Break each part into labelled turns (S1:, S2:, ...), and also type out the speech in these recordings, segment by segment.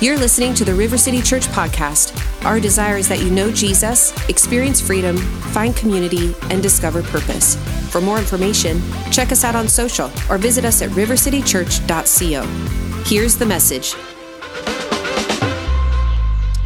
S1: You're listening to the River City Church podcast. Our desire is that you know Jesus, experience freedom, find community, and discover purpose. For more information, check us out on social or visit us at rivercitychurch.co. Here's the message.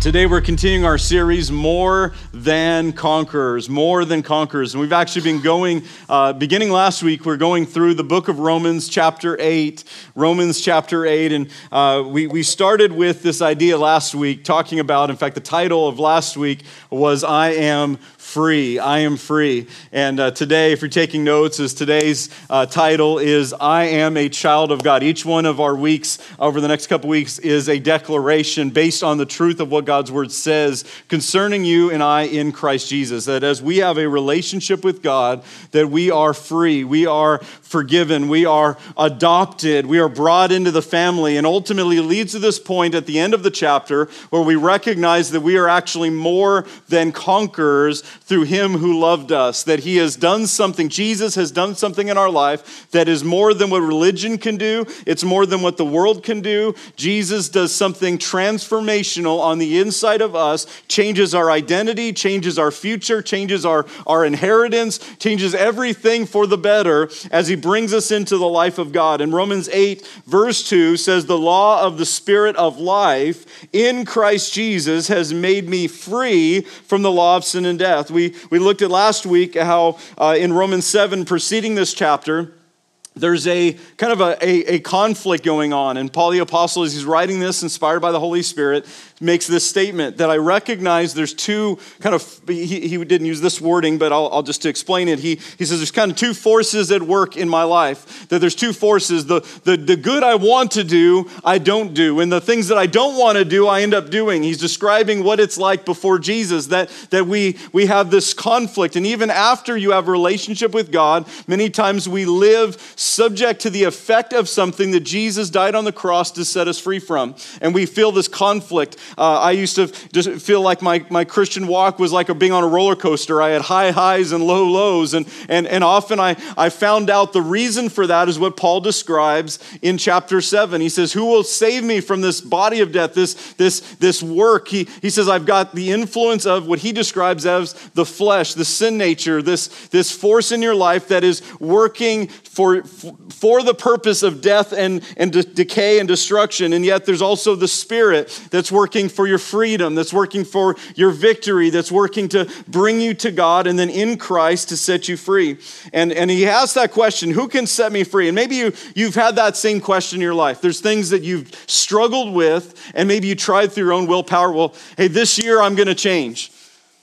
S2: Today we're continuing our series, More Than Conquerors, More Than Conquerors. And we've actually been going, uh, beginning last week, we're going through the book of Romans, chapter 8. Romans, chapter 8. And uh, we, we started with this idea last week, talking about, in fact, the title of last week was I Am free. I am free. And uh, today, if you're taking notes, is today's uh, title is I am a child of God. Each one of our weeks over the next couple weeks is a declaration based on the truth of what God's word says concerning you and I in Christ Jesus. That as we have a relationship with God, that we are free, we are forgiven, we are adopted, we are brought into the family, and ultimately leads to this point at the end of the chapter where we recognize that we are actually more than conquerors through him who loved us, that he has done something, Jesus has done something in our life that is more than what religion can do, it's more than what the world can do. Jesus does something transformational on the inside of us, changes our identity, changes our future, changes our, our inheritance, changes everything for the better as he brings us into the life of God. And Romans 8, verse 2 says, The law of the Spirit of life in Christ Jesus has made me free from the law of sin and death. We, we looked at last week how uh, in Romans 7, preceding this chapter, there's a kind of a, a, a, conflict going on. And Paul the Apostle, as he's writing this, inspired by the Holy Spirit, makes this statement that I recognize there's two kind of, he, he didn't use this wording, but I'll, I'll just to explain it. He, he says there's kind of two forces at work in my life. That there's two forces. The, the, the good I want to do, I don't do. And the things that I don't want to do, I end up doing. He's describing what it's like before Jesus, that, that we, we have this conflict. And even after you have a relationship with God, many times we live subject to the effect of something that Jesus died on the cross to set us free from. And we feel this conflict. Uh, I used to just feel like my, my Christian walk was like being on a roller coaster. I had high highs and low lows. And, and, and often I, I found out the reason for that is what Paul describes in chapter 7. He says, Who will save me from this body of death, this, this, this work? He, he says, I've got the influence of what he describes as the flesh, the sin nature, this, this force in your life that is working for, for the purpose of death and, and de- decay and destruction. And yet there's also the spirit that's working for your freedom, that's working for your victory, that's working to bring you to God and then in Christ to set you free. And, and he asks that question who can set me free? And maybe you, you've had that same question in your life. There's things that you've struggled with, and maybe you tried through your own willpower. Well, hey, this year I'm going to change.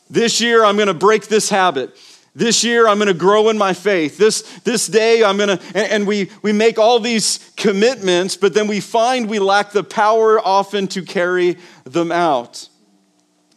S2: This year I'm going to break this habit. This year, I'm going to grow in my faith. This, this day, I'm going to, and, and, we, we make all these commitments, but then we find we lack the power often to carry them out,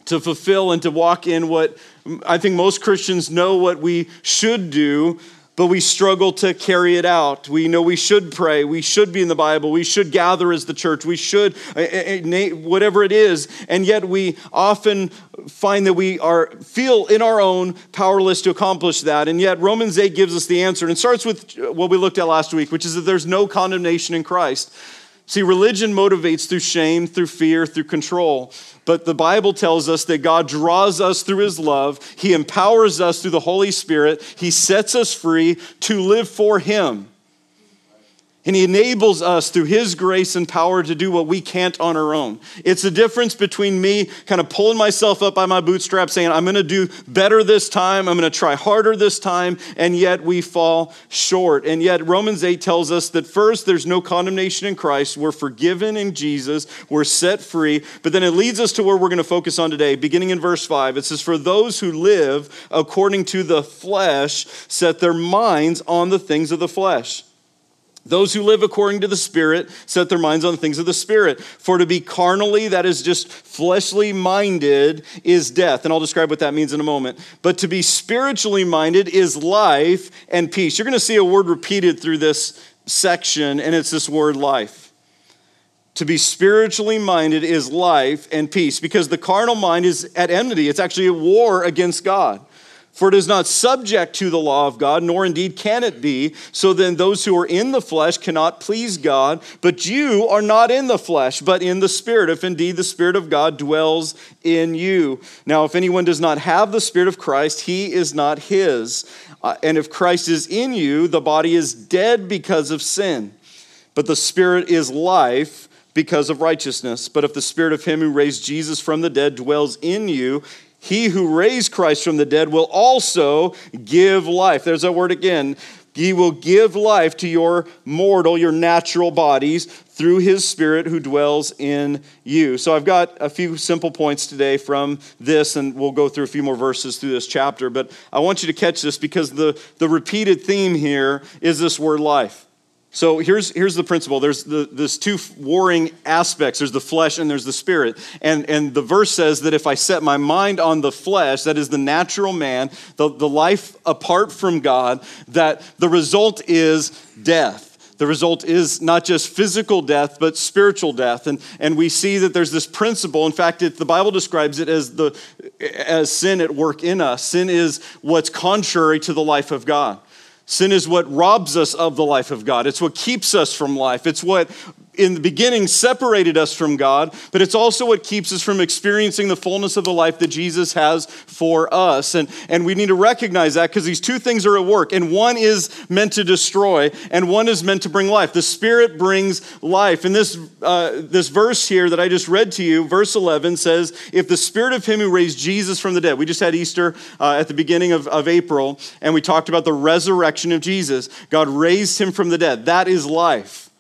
S2: to fulfill and to walk in what I think most Christians know what we should do, but we struggle to carry it out. We know we should pray, we should be in the Bible, we should gather as the church, we should, eh, eh, eh, whatever it is, and yet we often find that we are feel in our own powerless to accomplish that. And yet Romans 8 gives us the answer. And it starts with what we looked at last week, which is that there's no condemnation in Christ. See, religion motivates through shame, through fear, through control. But the Bible tells us that God draws us through his love. He empowers us through the Holy Spirit. He sets us free to live for him. And he enables us through his grace and power to do what we can't on our own. It's the difference between me kind of pulling myself up by my bootstraps saying, I'm going to do better this time, I'm going to try harder this time, and yet we fall short. And yet Romans 8 tells us that first, there's no condemnation in Christ. We're forgiven in Jesus, we're set free. But then it leads us to where we're going to focus on today, beginning in verse 5. It says, For those who live according to the flesh set their minds on the things of the flesh. Those who live according to the Spirit set their minds on the things of the Spirit. For to be carnally, that is just fleshly minded, is death. And I'll describe what that means in a moment. But to be spiritually minded is life and peace. You're going to see a word repeated through this section, and it's this word life. To be spiritually minded is life and peace because the carnal mind is at enmity. It's actually a war against God. For it is not subject to the law of God, nor indeed can it be. So then, those who are in the flesh cannot please God. But you are not in the flesh, but in the Spirit, if indeed the Spirit of God dwells in you. Now, if anyone does not have the Spirit of Christ, he is not his. Uh, and if Christ is in you, the body is dead because of sin, but the Spirit is life because of righteousness. But if the Spirit of him who raised Jesus from the dead dwells in you, he who raised Christ from the dead will also give life. There's that word again. He will give life to your mortal, your natural bodies through his spirit who dwells in you. So I've got a few simple points today from this, and we'll go through a few more verses through this chapter. But I want you to catch this because the, the repeated theme here is this word life. So here's, here's the principle. There's the, there's two warring aspects. There's the flesh and there's the spirit. And, and the verse says that if I set my mind on the flesh, that is the natural man, the, the life apart from God, that the result is death. The result is not just physical death, but spiritual death. And, and we see that there's this principle. In fact, it, the Bible describes it as, the, as sin at work in us. Sin is what's contrary to the life of God. Sin is what robs us of the life of God. It's what keeps us from life. It's what in the beginning separated us from God, but it's also what keeps us from experiencing the fullness of the life that Jesus has for us. And, and we need to recognize that because these two things are at work. And one is meant to destroy, and one is meant to bring life. The Spirit brings life. And this, uh, this verse here that I just read to you, verse 11, says, If the Spirit of Him who raised Jesus from the dead, we just had Easter uh, at the beginning of, of April, and we talked about the resurrection of Jesus. God raised Him from the dead. That is life.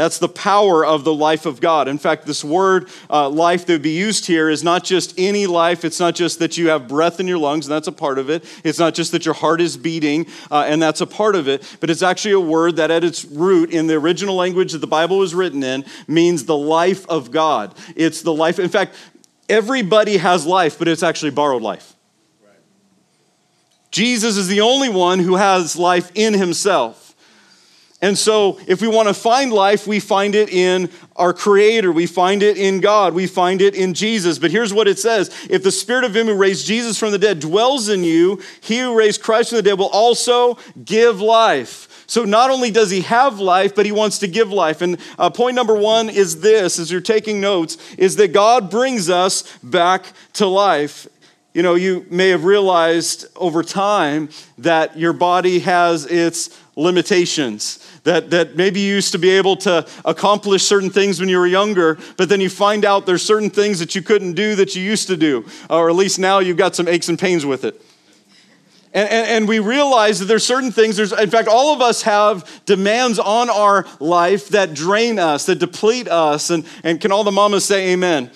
S2: That's the power of the life of God. In fact, this word uh, life that would be used here is not just any life. It's not just that you have breath in your lungs, and that's a part of it. It's not just that your heart is beating, uh, and that's a part of it. But it's actually a word that, at its root, in the original language that the Bible was written in, means the life of God. It's the life. In fact, everybody has life, but it's actually borrowed life. Jesus is the only one who has life in himself. And so, if we want to find life, we find it in our Creator. We find it in God. We find it in Jesus. But here's what it says If the Spirit of Him who raised Jesus from the dead dwells in you, He who raised Christ from the dead will also give life. So, not only does He have life, but He wants to give life. And uh, point number one is this as you're taking notes, is that God brings us back to life. You know, you may have realized over time that your body has its limitations that, that maybe you used to be able to accomplish certain things when you were younger, but then you find out there's certain things that you couldn't do that you used to do, or at least now you've got some aches and pains with it. And, and, and, we realize that there's certain things, there's, in fact, all of us have demands on our life that drain us, that deplete us. And, and can all the mamas say amen?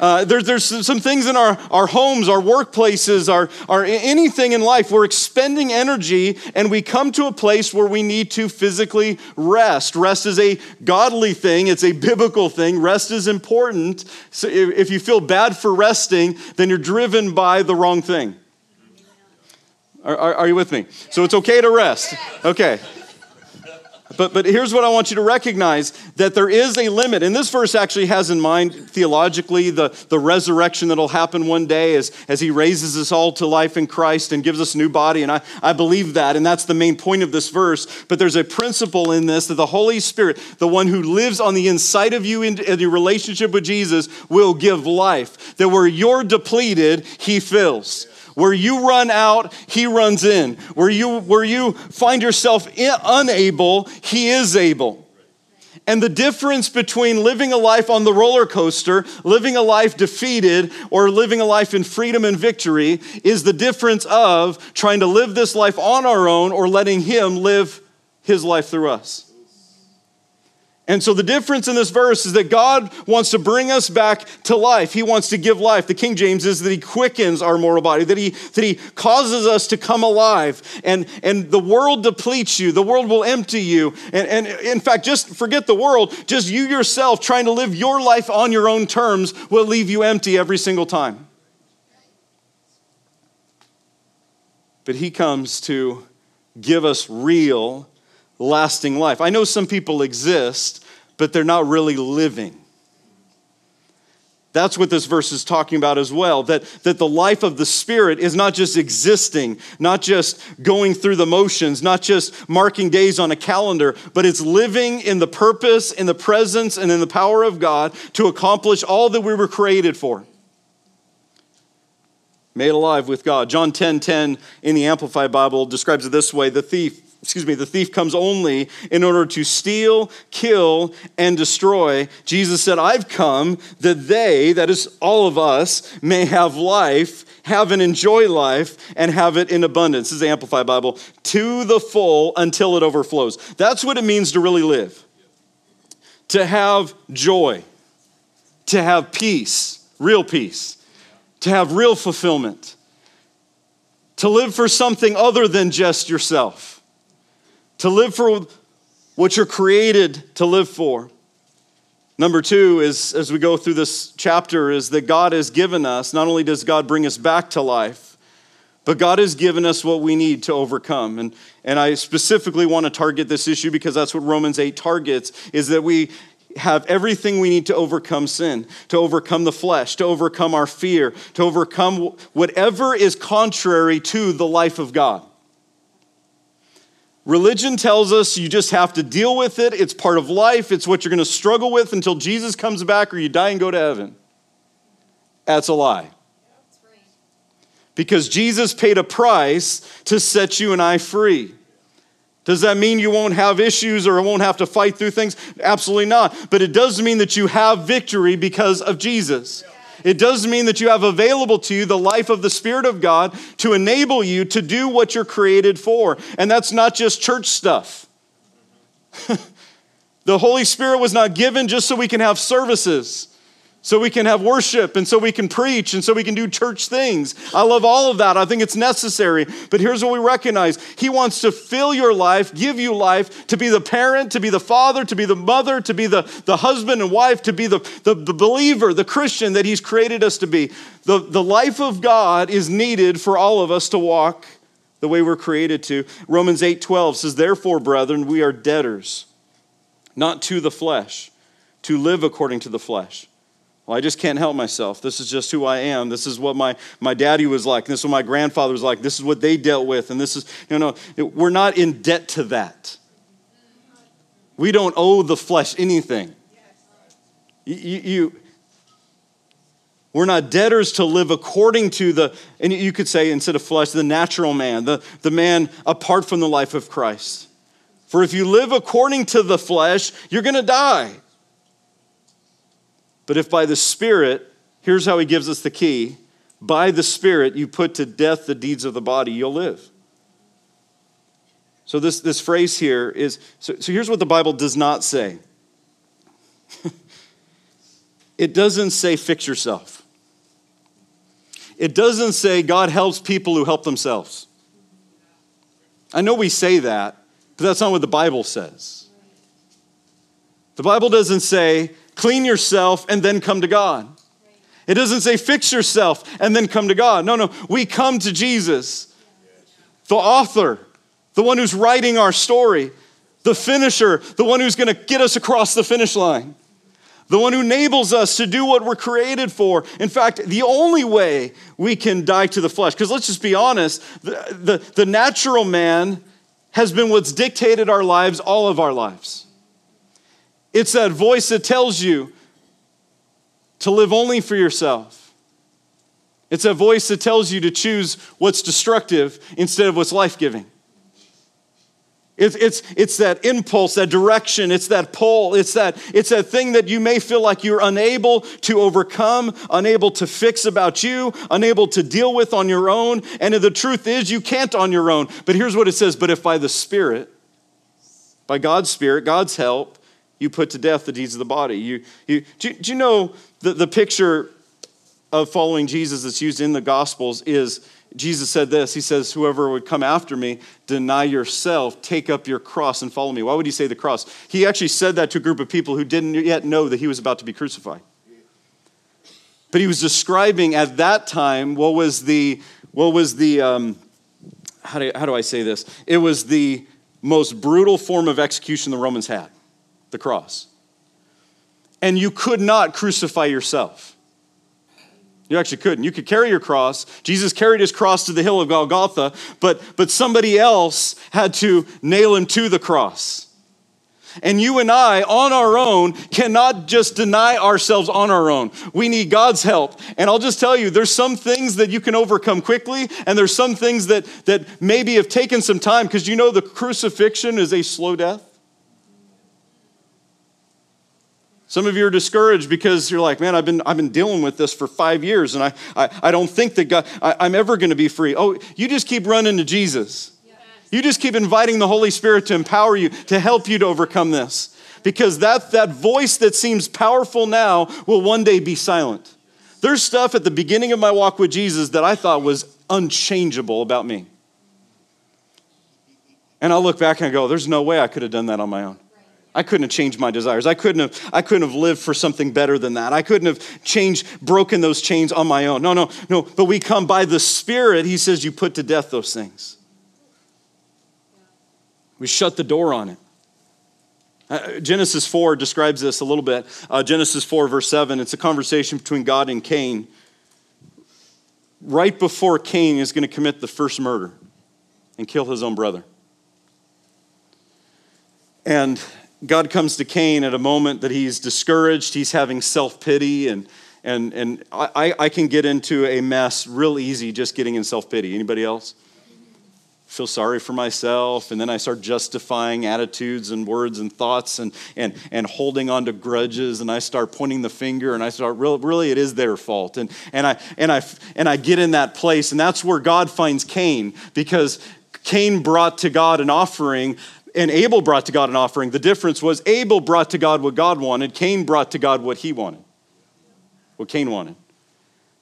S2: Uh, there, there's some things in our, our homes, our workplaces, our, our anything in life. We're expending energy, and we come to a place where we need to physically rest. Rest is a godly thing, it's a biblical thing. Rest is important. So if, if you feel bad for resting, then you're driven by the wrong thing. Are, are, are you with me? So it's okay to rest. Okay. But, but here's what I want you to recognize that there is a limit. And this verse actually has in mind theologically the, the resurrection that'll happen one day as, as he raises us all to life in Christ and gives us a new body. And I, I believe that. And that's the main point of this verse. But there's a principle in this that the Holy Spirit, the one who lives on the inside of you in, in your relationship with Jesus, will give life. That where you're depleted, he fills. Where you run out, he runs in. Where you, where you find yourself unable, he is able. And the difference between living a life on the roller coaster, living a life defeated, or living a life in freedom and victory is the difference of trying to live this life on our own or letting Him live His life through us. And so the difference in this verse is that God wants to bring us back to life. He wants to give life. The King James is that he quickens our mortal body, that he, that he causes us to come alive. And, and the world depletes you, the world will empty you. And, and in fact, just forget the world, just you yourself trying to live your life on your own terms will leave you empty every single time. But he comes to give us real lasting life. I know some people exist, but they're not really living. That's what this verse is talking about as well. That, that the life of the Spirit is not just existing, not just going through the motions, not just marking days on a calendar, but it's living in the purpose, in the presence, and in the power of God to accomplish all that we were created for. Made alive with God. John 10 10 in the Amplified Bible describes it this way The thief excuse me, the thief comes only in order to steal, kill, and destroy. Jesus said, I've come that they, that is all of us, may have life, have and enjoy life, and have it in abundance. This is the Amplified Bible, to the full until it overflows. That's what it means to really live. To have joy, to have peace, real peace, to have real fulfillment, to live for something other than just yourself to live for what you're created to live for. Number two is, as we go through this chapter, is that God has given us, not only does God bring us back to life, but God has given us what we need to overcome. And, and I specifically want to target this issue because that's what Romans 8 targets, is that we have everything we need to overcome sin, to overcome the flesh, to overcome our fear, to overcome whatever is contrary to the life of God. Religion tells us you just have to deal with it. It's part of life. It's what you're going to struggle with until Jesus comes back or you die and go to heaven. That's a lie. Because Jesus paid a price to set you and I free. Does that mean you won't have issues or won't have to fight through things? Absolutely not. But it does mean that you have victory because of Jesus. It does mean that you have available to you the life of the Spirit of God to enable you to do what you're created for. And that's not just church stuff. the Holy Spirit was not given just so we can have services so we can have worship and so we can preach and so we can do church things. I love all of that. I think it's necessary. But here's what we recognize He wants to fill your life, give you life, to be the parent, to be the father, to be the mother, to be the, the husband and wife, to be the, the, the believer, the Christian that He's created us to be. The, the life of God is needed for all of us to walk the way we're created to. Romans 8 12 says, Therefore, brethren, we are debtors, not to the flesh, to live according to the flesh. Well, I just can't help myself. This is just who I am. This is what my, my daddy was like. This is what my grandfather was like. This is what they dealt with. And this is, you know, we're not in debt to that. We don't owe the flesh anything. You, you, we're not debtors to live according to the, and you could say instead of flesh, the natural man, the, the man apart from the life of Christ. For if you live according to the flesh, you're going to die. But if by the Spirit, here's how he gives us the key by the Spirit you put to death the deeds of the body, you'll live. So, this, this phrase here is so, so here's what the Bible does not say it doesn't say fix yourself, it doesn't say God helps people who help themselves. I know we say that, but that's not what the Bible says. The Bible doesn't say clean yourself and then come to God. It doesn't say fix yourself and then come to God. No, no, we come to Jesus, the author, the one who's writing our story, the finisher, the one who's going to get us across the finish line, the one who enables us to do what we're created for. In fact, the only way we can die to the flesh, because let's just be honest, the, the, the natural man has been what's dictated our lives all of our lives. It's that voice that tells you to live only for yourself. It's a voice that tells you to choose what's destructive instead of what's life giving. It's, it's, it's that impulse, that direction, it's that pull, it's that, it's that thing that you may feel like you're unable to overcome, unable to fix about you, unable to deal with on your own. And the truth is, you can't on your own. But here's what it says But if by the Spirit, by God's Spirit, God's help, you put to death the deeds of the body. You, you, do, do you know the, the picture of following Jesus that's used in the Gospels is Jesus said this He says, Whoever would come after me, deny yourself, take up your cross, and follow me. Why would he say the cross? He actually said that to a group of people who didn't yet know that he was about to be crucified. But he was describing at that time what was the, what was the, um, how, do, how do I say this? It was the most brutal form of execution the Romans had the cross. And you could not crucify yourself. You actually couldn't. You could carry your cross. Jesus carried his cross to the hill of Golgotha, but, but somebody else had to nail him to the cross. And you and I, on our own, cannot just deny ourselves on our own. We need God's help. And I'll just tell you, there's some things that you can overcome quickly, and there's some things that, that maybe have taken some time because you know the crucifixion is a slow death. Some of you are discouraged because you're like, man, I've been, I've been dealing with this for five years and I, I, I don't think that God, I, am ever going to be free. Oh, you just keep running to Jesus. Yes. You just keep inviting the Holy Spirit to empower you, to help you to overcome this. Because that, that voice that seems powerful now will one day be silent. There's stuff at the beginning of my walk with Jesus that I thought was unchangeable about me. And I'll look back and I go, there's no way I could have done that on my own. I couldn't have changed my desires. I couldn't have, I couldn't have lived for something better than that. I couldn't have changed, broken those chains on my own. No, no, no. But we come by the Spirit, He says, you put to death those things. We shut the door on it. Uh, Genesis 4 describes this a little bit. Uh, Genesis 4, verse 7, it's a conversation between God and Cain. Right before Cain is going to commit the first murder and kill his own brother. And God comes to Cain at a moment that he's discouraged, he's having self pity, and, and, and I, I can get into a mess real easy just getting in self pity. Anybody else? Feel sorry for myself, and then I start justifying attitudes and words and thoughts and, and, and holding on to grudges, and I start pointing the finger, and I start, really, really it is their fault. And, and, I, and, I, and I get in that place, and that's where God finds Cain because Cain brought to God an offering and Abel brought to God an offering. The difference was Abel brought to God what God wanted, Cain brought to God what he wanted, what Cain wanted.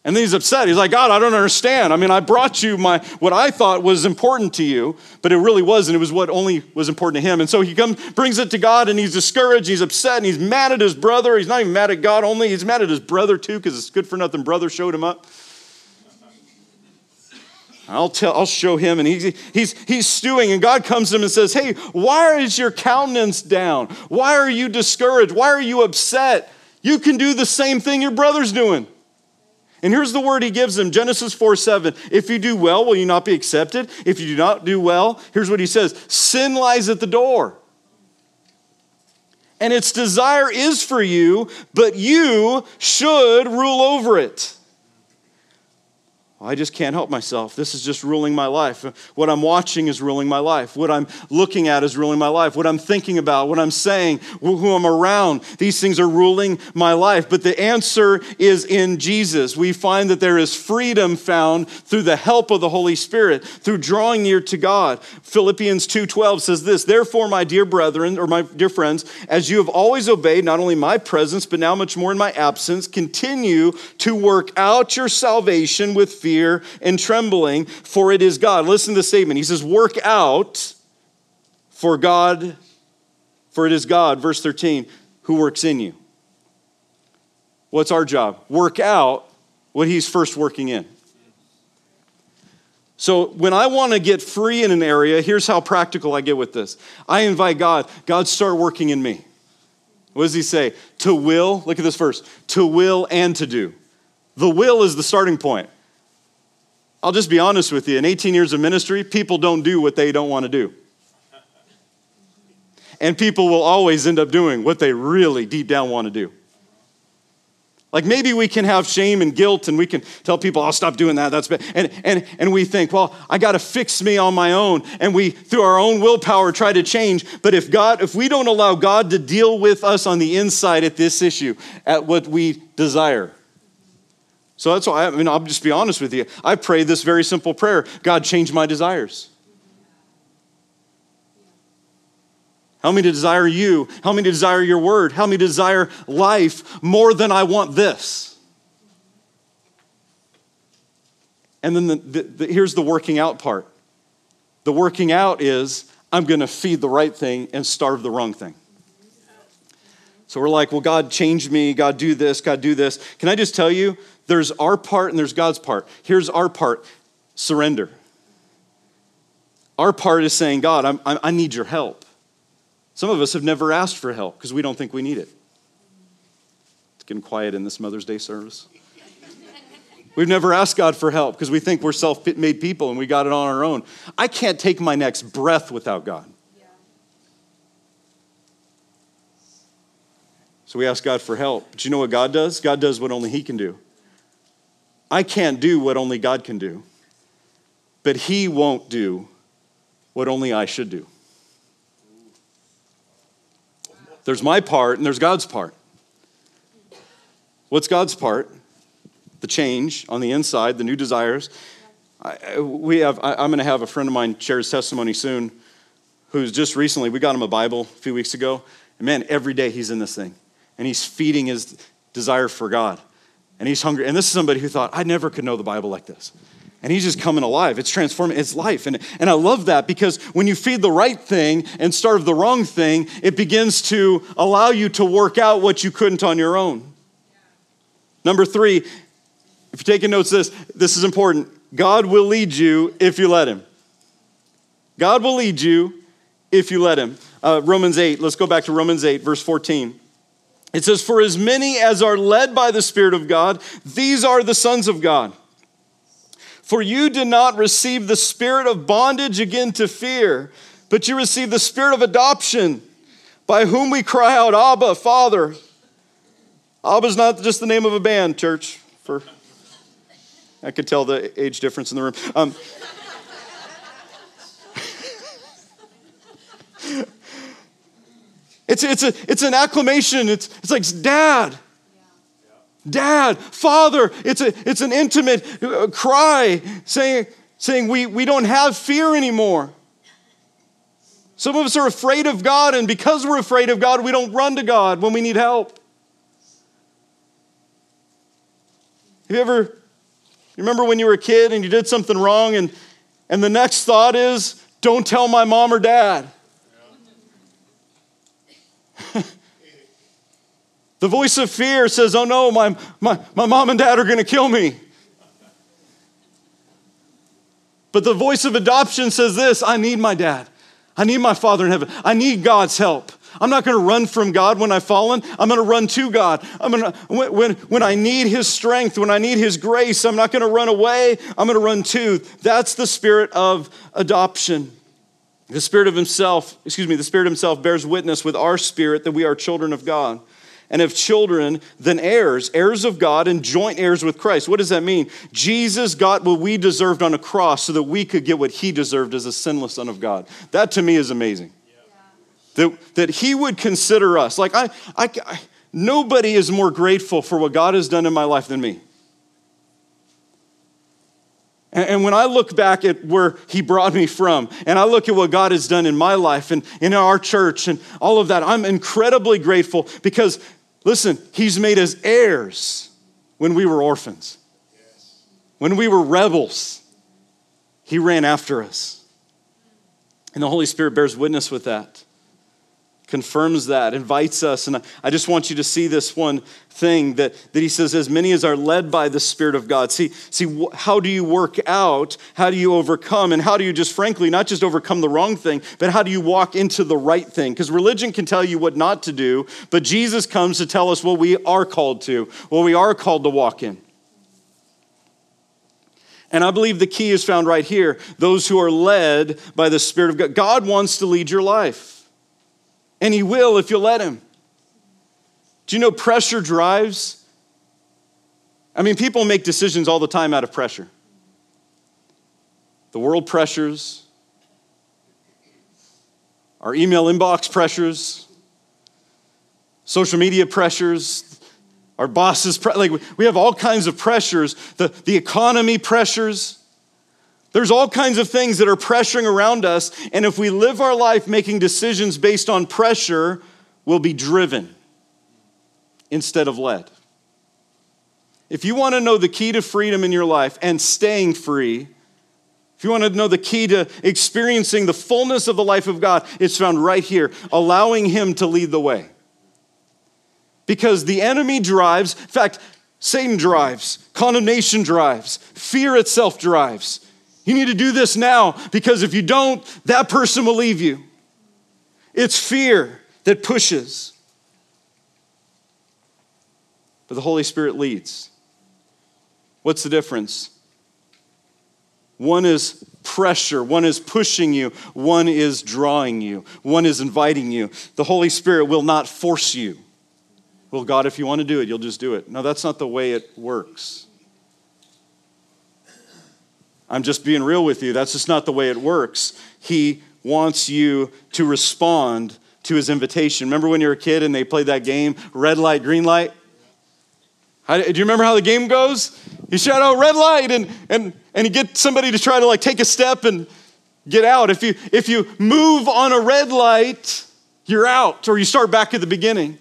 S2: And then he's upset. He's like, God, I don't understand. I mean, I brought you my what I thought was important to you, but it really wasn't. It was what only was important to him. And so he comes, brings it to God, and he's discouraged. He's upset, and he's mad at his brother. He's not even mad at God only. He's mad at his brother too, because it's good for nothing. Brother showed him up. I'll tell, I'll show him. And he's, he's, he's stewing, and God comes to him and says, Hey, why is your countenance down? Why are you discouraged? Why are you upset? You can do the same thing your brother's doing. And here's the word he gives him Genesis 4 7. If you do well, will you not be accepted? If you do not do well, here's what he says sin lies at the door. And its desire is for you, but you should rule over it. I just can't help myself. This is just ruling my life. What I'm watching is ruling my life. What I'm looking at is ruling my life. What I'm thinking about, what I'm saying, who I'm around, these things are ruling my life. But the answer is in Jesus. We find that there is freedom found through the help of the Holy Spirit, through drawing near to God. Philippians 2:12 says this, "Therefore, my dear brethren or my dear friends, as you have always obeyed not only my presence but now much more in my absence, continue to work out your salvation with fear fear and trembling, for it is God. Listen to the statement. He says, Work out for God, for it is God, verse 13, who works in you. What's our job? Work out what He's first working in. So when I want to get free in an area, here's how practical I get with this. I invite God, God, start working in me. What does he say? To will, look at this verse, to will and to do. The will is the starting point. I'll just be honest with you. In 18 years of ministry, people don't do what they don't want to do. And people will always end up doing what they really deep down want to do. Like maybe we can have shame and guilt and we can tell people, I'll stop doing that, that's bad. And, and, and we think, well, I got to fix me on my own. And we, through our own willpower, try to change. But if God, if we don't allow God to deal with us on the inside at this issue, at what we desire, so that's why, I mean, I'll just be honest with you. I pray this very simple prayer God, change my desires. Help me to desire you. Help me to desire your word. Help me to desire life more than I want this. And then the, the, the, here's the working out part the working out is I'm going to feed the right thing and starve the wrong thing. So we're like, well, God, change me. God, do this. God, do this. Can I just tell you, there's our part and there's God's part. Here's our part surrender. Our part is saying, God, I'm, i need your help. Some of us have never asked for help because we don't think we need it. It's getting quiet in this Mother's Day service. We've never asked God for help because we think we're self made people and we got it on our own. I can't take my next breath without God. So we ask God for help. But you know what God does? God does what only He can do. I can't do what only God can do, but He won't do what only I should do. There's my part and there's God's part. What's God's part? The change on the inside, the new desires. I, we have, I, I'm going to have a friend of mine share his testimony soon who's just recently, we got him a Bible a few weeks ago. And man, every day he's in this thing and he's feeding his desire for God. And he's hungry. And this is somebody who thought, I never could know the Bible like this and he's just coming alive. It's transforming his life. And, and I love that because when you feed the right thing and starve the wrong thing, it begins to allow you to work out what you couldn't on your own. Number three, if you're taking notes, this, this is important. God will lead you if you let him. God will lead you if you let him. Uh, Romans 8, let's go back to Romans 8, verse 14. It says, For as many as are led by the Spirit of God, these are the sons of God. For you did not receive the spirit of bondage again to fear, but you received the spirit of adoption, by whom we cry out, Abba, Father. Abba is not just the name of a band, church. For I could tell the age difference in the room. Um, it's, it's, a, it's an acclamation. It's, it's like, Dad, Dad, Father, it's, a, it's an intimate uh, cry saying, saying we, we don't have fear anymore. Some of us are afraid of God, and because we're afraid of God, we don't run to God when we need help. Have you ever, you remember when you were a kid and you did something wrong, and, and the next thought is, don't tell my mom or dad? The voice of fear says, Oh no, my, my, my mom and dad are going to kill me. But the voice of adoption says this I need my dad. I need my father in heaven. I need God's help. I'm not going to run from God when I've fallen. I'm going to run to God. I'm going to, when, when I need His strength, when I need His grace, I'm not going to run away. I'm going to run to. That's the spirit of adoption. The Spirit of Himself, excuse me, the Spirit Himself bears witness with our spirit that we are children of God and if children, then heirs, heirs of God and joint heirs with Christ. What does that mean? Jesus got what we deserved on a cross so that we could get what he deserved as a sinless son of God. That to me is amazing. Yeah. That, that he would consider us. Like, I, I, I, nobody is more grateful for what God has done in my life than me. And when I look back at where he brought me from, and I look at what God has done in my life and in our church and all of that, I'm incredibly grateful because Listen, He's made us heirs when we were orphans. When we were rebels, He ran after us. And the Holy Spirit bears witness with that confirms that, invites us. And I just want you to see this one thing that, that he says, as many as are led by the Spirit of God. See, see, how do you work out? How do you overcome? And how do you just frankly not just overcome the wrong thing, but how do you walk into the right thing? Because religion can tell you what not to do, but Jesus comes to tell us what we are called to, what we are called to walk in. And I believe the key is found right here those who are led by the Spirit of God. God wants to lead your life. And He will if you let Him. Do you know pressure drives? I mean, people make decisions all the time out of pressure. The world pressures, our email inbox pressures, social media pressures, our bosses, pre- like we have all kinds of pressures, the, the economy pressures. There's all kinds of things that are pressuring around us, and if we live our life making decisions based on pressure, we'll be driven instead of led. If you want to know the key to freedom in your life and staying free, if you want to know the key to experiencing the fullness of the life of God, it's found right here, allowing Him to lead the way. Because the enemy drives, in fact, Satan drives, condemnation drives, fear itself drives. You need to do this now because if you don't, that person will leave you. It's fear that pushes. But the Holy Spirit leads. What's the difference? One is pressure, one is pushing you, one is drawing you, one is inviting you. The Holy Spirit will not force you. Well, God, if you want to do it, you'll just do it. No, that's not the way it works. I'm just being real with you. That's just not the way it works. He wants you to respond to his invitation. Remember when you were a kid and they played that game, red light, green light? How, do you remember how the game goes? You shout out red light and, and, and you get somebody to try to like take a step and get out. If you, if you move on a red light, you're out or you start back at the beginning.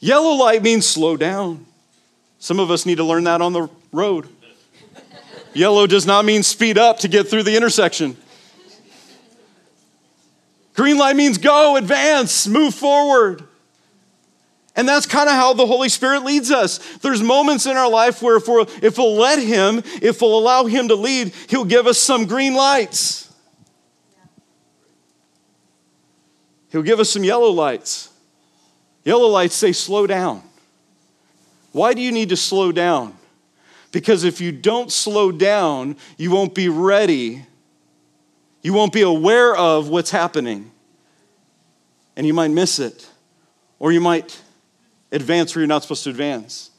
S2: Yellow light means slow down. Some of us need to learn that on the road. Yellow does not mean speed up to get through the intersection. Green light means go, advance, move forward. And that's kind of how the Holy Spirit leads us. There's moments in our life where if, we if we'll let Him, if we'll allow Him to lead, He'll give us some green lights. He'll give us some yellow lights. Yellow lights say, slow down. Why do you need to slow down? Because if you don't slow down, you won't be ready. You won't be aware of what's happening. And you might miss it. Or you might advance where you're not supposed to advance.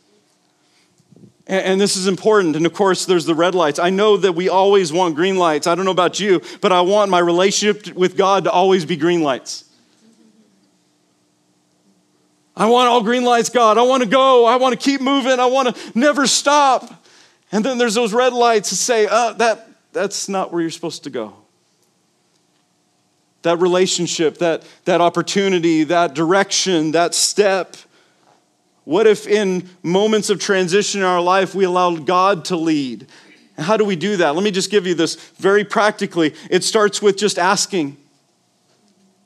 S2: And, this is important. And of course, there's the red lights. I know that we always want green lights. I don't know about you, but I want my relationship with God to always be green lights. I want all green lights, God. I want to go. I want to keep moving. I want to never stop. And then there's those red lights that say, uh, that, that's not where you're supposed to go that relationship, that, that opportunity, that direction, that step? What if in moments of transition in our life we allowed God to lead? How do we do that? Let me just give you this very practically. It starts with just asking.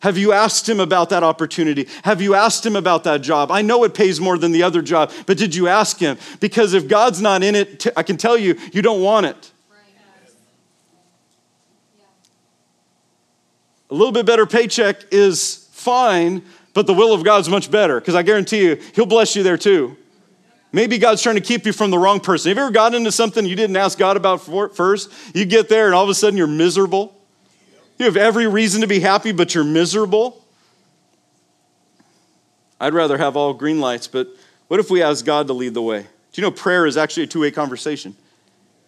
S2: Have you asked him about that opportunity? Have you asked him about that job? I know it pays more than the other job, but did you ask him? Because if God's not in it, I can tell you, you don't want it. A little bit better paycheck is fine, but the will of God's much better because I guarantee you, He'll bless you there too. Maybe God's trying to keep you from the wrong person. Have you ever gotten into something you didn't ask God about first? You get there and all of a sudden you're miserable. You have every reason to be happy, but you're miserable. I'd rather have all green lights, but what if we ask God to lead the way? Do you know prayer is actually a two way conversation?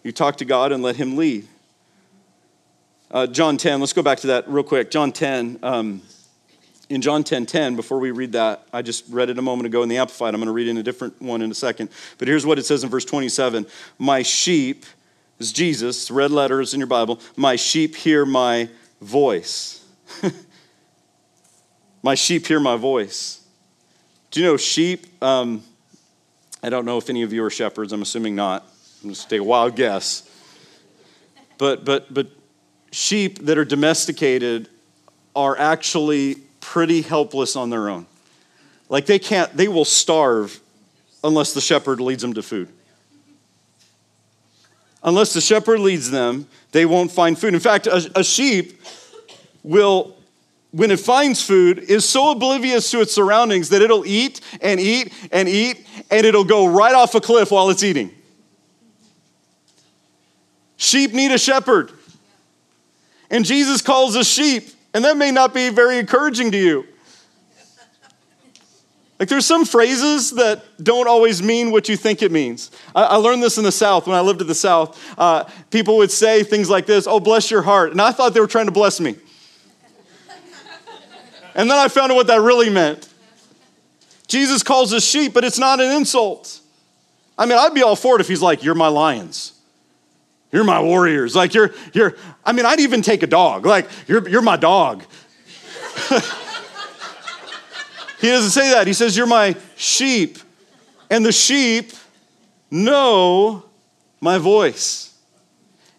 S2: You talk to God and let Him lead. Uh, John 10, let's go back to that real quick. John 10, um, in John 10 10, before we read that, I just read it a moment ago in the Amplified. I'm going to read in a different one in a second. But here's what it says in verse 27 My sheep, is Jesus, red letters in your Bible, my sheep hear my voice. my sheep hear my voice. Do you know sheep? Um, I don't know if any of you are shepherds. I'm assuming not. I'm just take a wild guess. But but but sheep that are domesticated are actually pretty helpless on their own. Like they can't, they will starve unless the shepherd leads them to food. Unless the shepherd leads them, they won't find food. In fact, a, a sheep will, when it finds food, is so oblivious to its surroundings that it'll eat and eat and eat, and it'll go right off a cliff while it's eating. Sheep need a shepherd. And Jesus calls us sheep, and that may not be very encouraging to you. Like, there's some phrases that don't always mean what you think it means. I, I learned this in the South when I lived in the South. Uh, people would say things like this, oh, bless your heart. And I thought they were trying to bless me. and then I found out what that really meant. Jesus calls us sheep, but it's not an insult. I mean, I'd be all for it if he's like, you're my lions. You're my warriors. Like you're, you're, I mean, I'd even take a dog. Like, you're, you're my dog. he doesn't say that. He says, You're my sheep. And the sheep know my voice.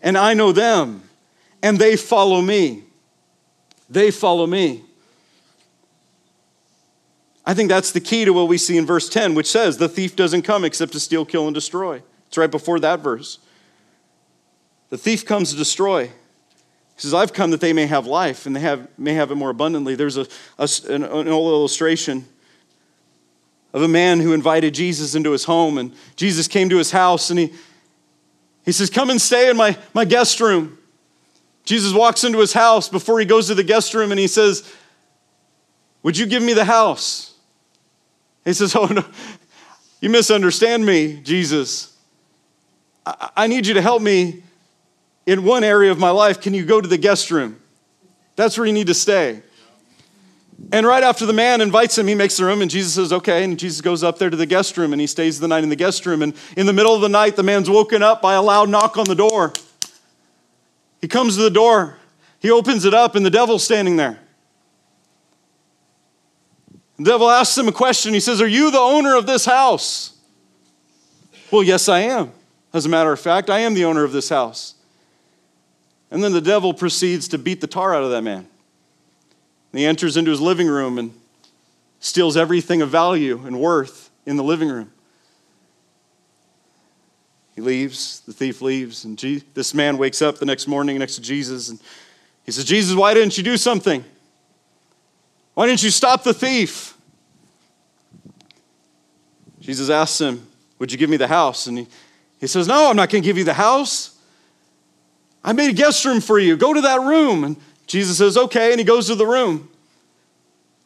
S2: And I know them. And they follow me. They follow me. I think that's the key to what we see in verse 10, which says, The thief doesn't come except to steal, kill, and destroy. It's right before that verse. The thief comes to destroy. Says, I've come that they may have life and they have, may have it more abundantly. There's a, a an, an old illustration of a man who invited Jesus into his home, and Jesus came to his house and he, He says, Come and stay in my, my guest room. Jesus walks into his house before he goes to the guest room and he says, Would you give me the house? He says, Oh, no, you misunderstand me, Jesus. I, I need you to help me in one area of my life. Can you go to the guest room? That's where you need to stay. And right after the man invites him, he makes the room, and Jesus says, Okay. And Jesus goes up there to the guest room, and he stays the night in the guest room. And in the middle of the night, the man's woken up by a loud knock on the door. He comes to the door, he opens it up, and the devil's standing there. The devil asks him a question. He says, Are you the owner of this house? Well, yes, I am. As a matter of fact, I am the owner of this house. And then the devil proceeds to beat the tar out of that man. And he enters into his living room and steals everything of value and worth in the living room. He leaves, the thief leaves, and this man wakes up the next morning next to Jesus and he says, Jesus, why didn't you do something? Why didn't you stop the thief? Jesus asks him, Would you give me the house? And he, he says, No, I'm not going to give you the house. I made a guest room for you. Go to that room. And Jesus says, Okay. And he goes to the room.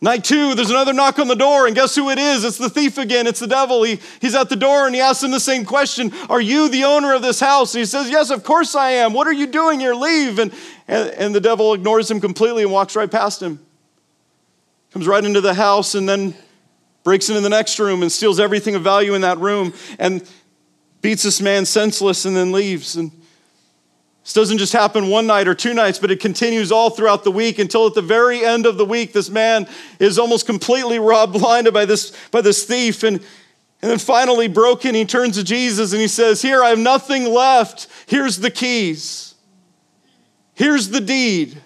S2: Night two, there's another knock on the door, and guess who it is? It's the thief again. It's the devil. He, he's at the door and he asks him the same question Are you the owner of this house? And he says, Yes, of course I am. What are you doing here? Leave. And, and, and the devil ignores him completely and walks right past him. Comes right into the house and then breaks into the next room and steals everything of value in that room and beats this man senseless and then leaves. And this doesn't just happen one night or two nights, but it continues all throughout the week until at the very end of the week, this man is almost completely robbed, blinded by this, by this thief. And, and then finally, broken, he turns to Jesus and he says, Here, I have nothing left. Here's the keys. Here's the deed.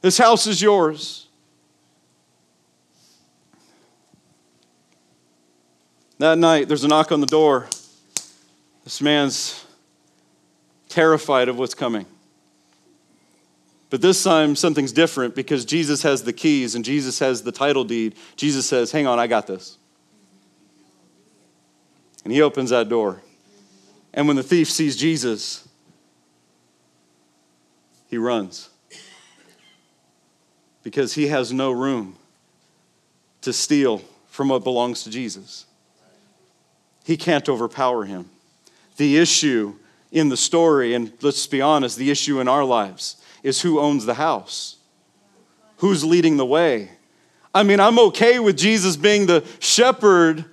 S2: This house is yours. That night, there's a knock on the door. This man's terrified of what's coming. But this time, something's different because Jesus has the keys and Jesus has the title deed. Jesus says, Hang on, I got this. And he opens that door. And when the thief sees Jesus, he runs because he has no room to steal from what belongs to Jesus. He can't overpower him. The issue in the story, and let's be honest, the issue in our lives is who owns the house, who's leading the way. I mean, I'm okay with Jesus being the shepherd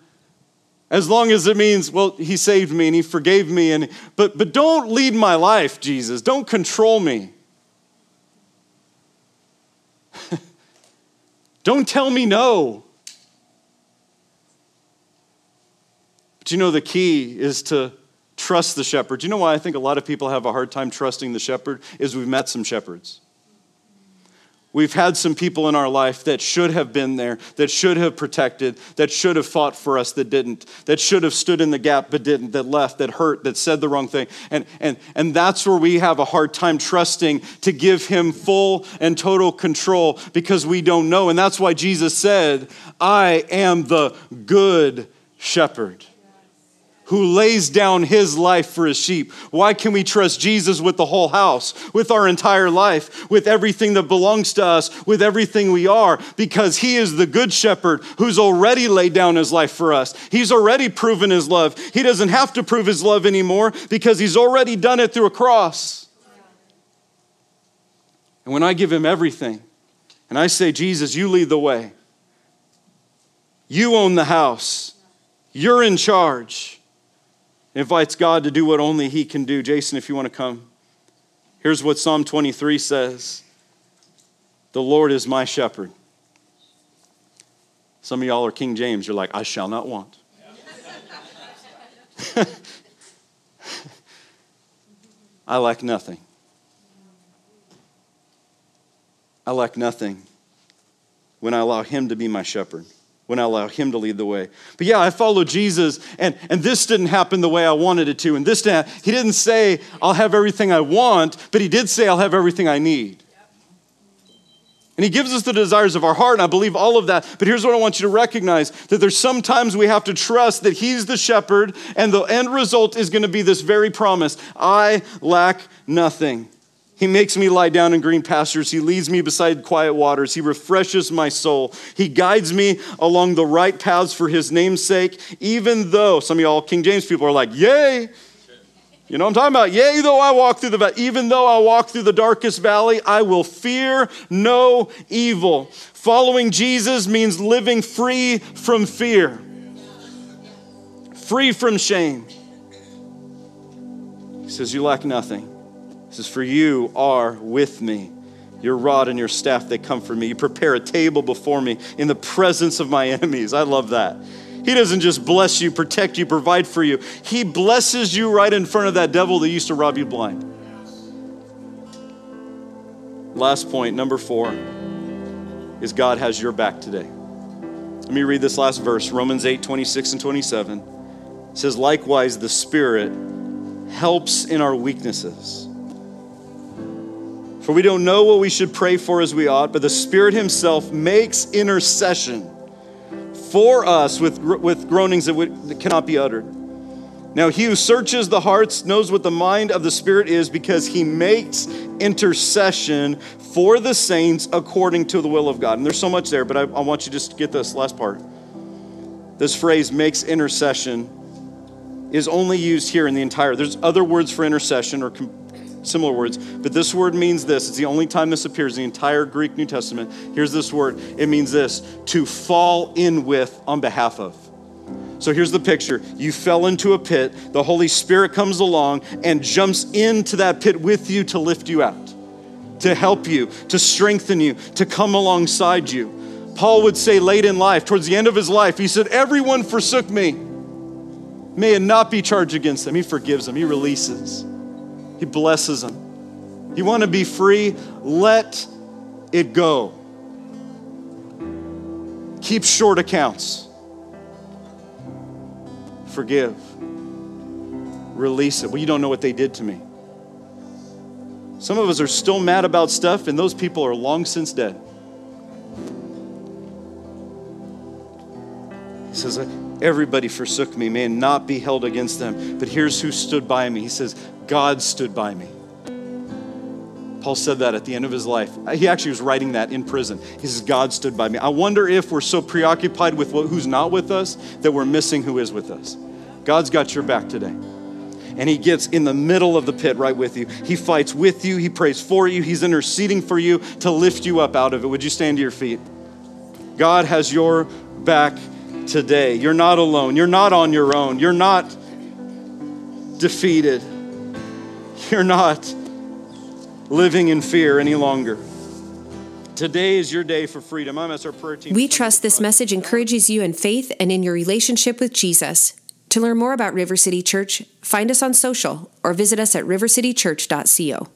S2: as long as it means well he saved me and he forgave me and but but don't lead my life jesus. Don't control me. Don't tell me no. But you know the key is to trust the shepherd. You know why I think a lot of people have a hard time trusting the shepherd? Is we've met some shepherds. We've had some people in our life that should have been there, that should have protected, that should have fought for us that didn't, that should have stood in the gap but didn't, that left, that hurt, that said the wrong thing. And, and, and that's where we have a hard time trusting to give him full and total control because we don't know. And that's why Jesus said, I am the good shepherd who lays down his life for his sheep. Why can we trust Jesus with the whole house, with our entire life, with everything that belongs to us, with everything we are? Because he is the good shepherd who's already laid down his life for us. He's already proven his love. He doesn't have to prove his love anymore because he's already done it through a cross. And when I give him everything, and I say, Jesus, you lead the way, you own the house, you're in charge invites God to do what only He can do. Jason, if you want to come. Here's what Psalm 23 says The Lord is my shepherd. Some of y'all are King James. You're like, I shall not want. I lack nothing. I lack nothing when I allow Him to be my shepherd when I allow Him to lead the way. But yeah, I followed Jesus, and, and this didn't happen the way I wanted it to. And this didn't, He didn't say, I'll have everything I want, but He did say, I'll have everything I need. And he gives us the desires of our heart, and I believe all of that. But here's what I want you to recognize that there's sometimes we have to trust that he's the shepherd, and the end result is going to be this very promise I lack nothing. He makes me lie down in green pastures. He leads me beside quiet waters. He refreshes my soul. He guides me along the right paths for his name's sake, even though some of y'all King James people are like, Yay! You know what I'm talking about? Yea, though I walk through the valley, even though I walk through the darkest valley, I will fear no evil. Following Jesus means living free from fear, free from shame. He says, You lack nothing. He says, For you are with me. Your rod and your staff, they comfort me. You prepare a table before me in the presence of my enemies. I love that. He doesn't just bless you, protect you, provide for you. He blesses you right in front of that devil that used to rob you blind. Last point, number four, is God has your back today. Let me read this last verse Romans 8 26 and 27. It says, Likewise, the Spirit helps in our weaknesses. For we don't know what we should pray for as we ought, but the Spirit Himself makes intercession for us with, with groanings that, would, that cannot be uttered. Now, he who searches the hearts knows what the mind of the Spirit is because he makes intercession for the saints according to the will of God. And there's so much there, but I, I want you just to get this last part. This phrase makes intercession is only used here in the entire. There's other words for intercession or com- similar words, but this word means this. It's the only time this appears in the entire Greek New Testament. Here's this word it means this to fall in with on behalf of. So here's the picture. You fell into a pit, the Holy Spirit comes along and jumps into that pit with you to lift you out, to help you, to strengthen you, to come alongside you. Paul would say late in life, towards the end of his life, he said, Everyone forsook me. May it not be charged against them. He forgives them, he releases. He blesses them. You want to be free? Let it go. Keep short accounts. Forgive. Release it. Well, you don't know what they did to me. Some of us are still mad about stuff, and those people are long since dead. He says, Everybody forsook me, may not be held against them. But here's who stood by me. He says, God stood by me. Paul said that at the end of his life. He actually was writing that in prison. He says, God stood by me. I wonder if we're so preoccupied with who's not with us that we're missing who is with us. God's got your back today. And he gets in the middle of the pit right with you. He fights with you, he prays for you, he's interceding for you to lift you up out of it. Would you stand to your feet? God has your back today. You're not alone. You're not on your own. You're not defeated. You're not living in fear any longer. Today is your day for freedom. I'm as our prayer team.
S1: We trust this message encourages you in faith and in your relationship with Jesus. To learn more about River City Church, find us on social or visit us at rivercitychurch.co.